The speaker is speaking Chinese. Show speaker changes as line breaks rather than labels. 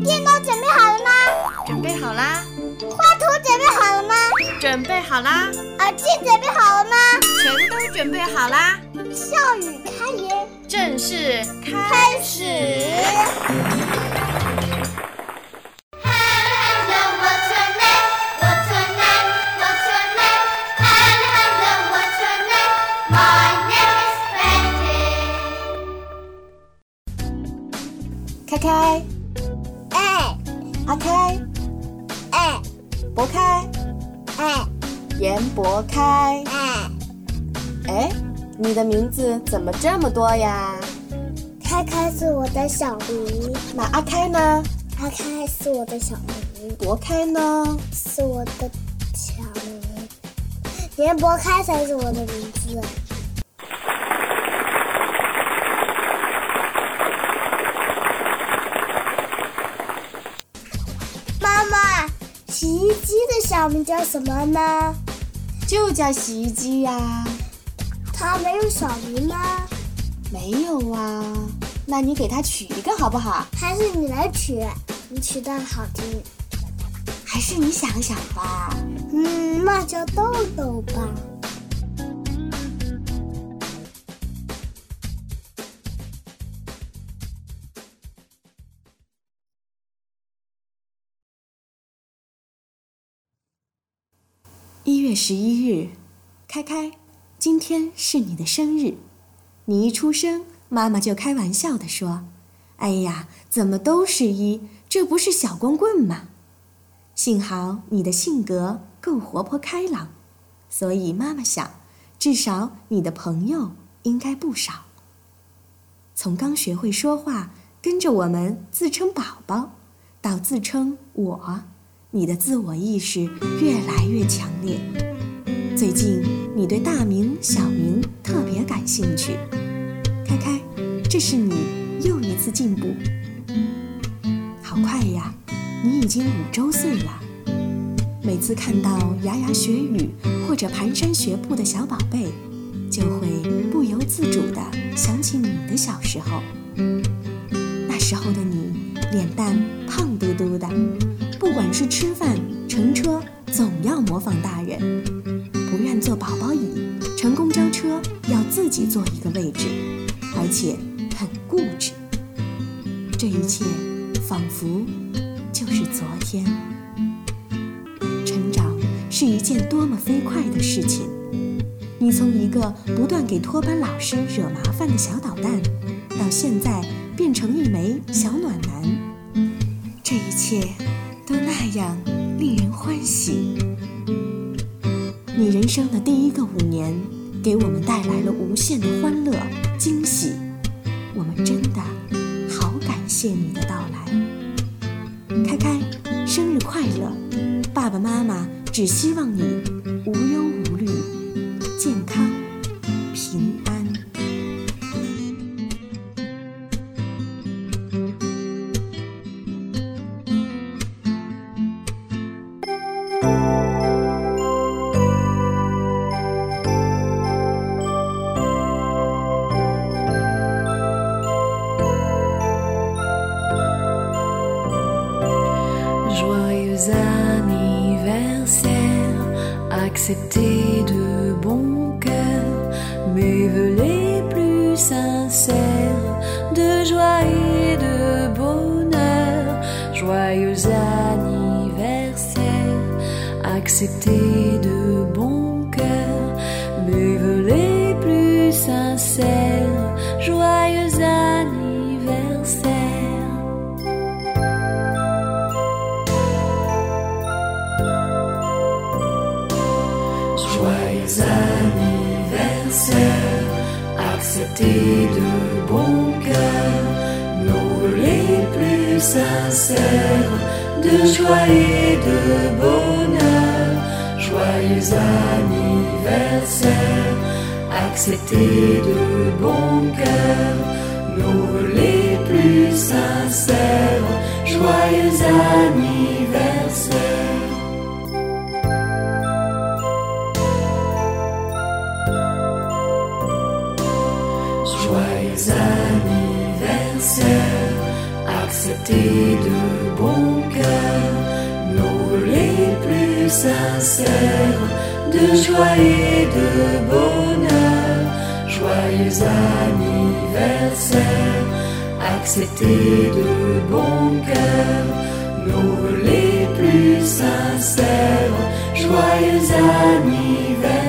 电脑准备好了吗？
准备好啦。
画图准备好了吗？
准备好啦。
耳机准备好了吗？
全都准备好啦。
笑语开言，
正式
开始。
开开，
哎，
阿开，
哎，
博开，
哎，
严博开，
哎，
哎，你的名字怎么这么多呀？
开开是我的小名，
那阿开呢？
阿开是我的小名，
博开呢？
是我的小名，严博开才是我的名字。洗衣机的小名叫什么呢？
就叫洗衣机呀。
它没有小名吗？
没有啊。那你给它取一个好不好？
还是你来取？你取的好听。
还是你想想吧。
嗯，那叫豆豆吧。
一月十一日，开开，今天是你的生日。你一出生，妈妈就开玩笑地说：“哎呀，怎么都是一？这不是小光棍吗？”幸好你的性格够活泼开朗，所以妈妈想，至少你的朋友应该不少。从刚学会说话，跟着我们自称宝宝，到自称我。你的自我意识越来越强烈。最近你对大名、小名特别感兴趣。开开，这是你又一次进步。好快呀，你已经五周岁了。每次看到牙牙学语或者蹒跚学步的小宝贝，就会不由自主地想起你的小时候。那时候的你，脸蛋胖嘟嘟的。是吃饭、乘车，总要模仿大人，不愿坐宝宝椅，乘公交车要自己坐一个位置，而且很固执。这一切仿佛就是昨天。成长是一件多么飞快的事情！你从一个不断给托班老师惹麻烦的小捣蛋，到现在变成一枚小暖男，这一切。都那样令人欢喜。你人生的第一个五年，给我们带来了无限的欢乐、惊喜。我们真的好感谢你的到来。开开，生日快乐！爸爸妈妈只希望你无忧无
accepter de bon cœur mes voeux les plus sincères de joie et de bonheur. Joyeux anniversaire, accepter Joyeux anniversaire, acceptez de bon cœur nos les plus sincères de joie et de bonheur. Joyeux anniversaire, acceptez de Acceptez de bon cœur nos les plus sincères de joie et de bonheur. Joyeux anniversaire, acceptez de bon cœur nos les plus sincères. Joyeux anniversaire.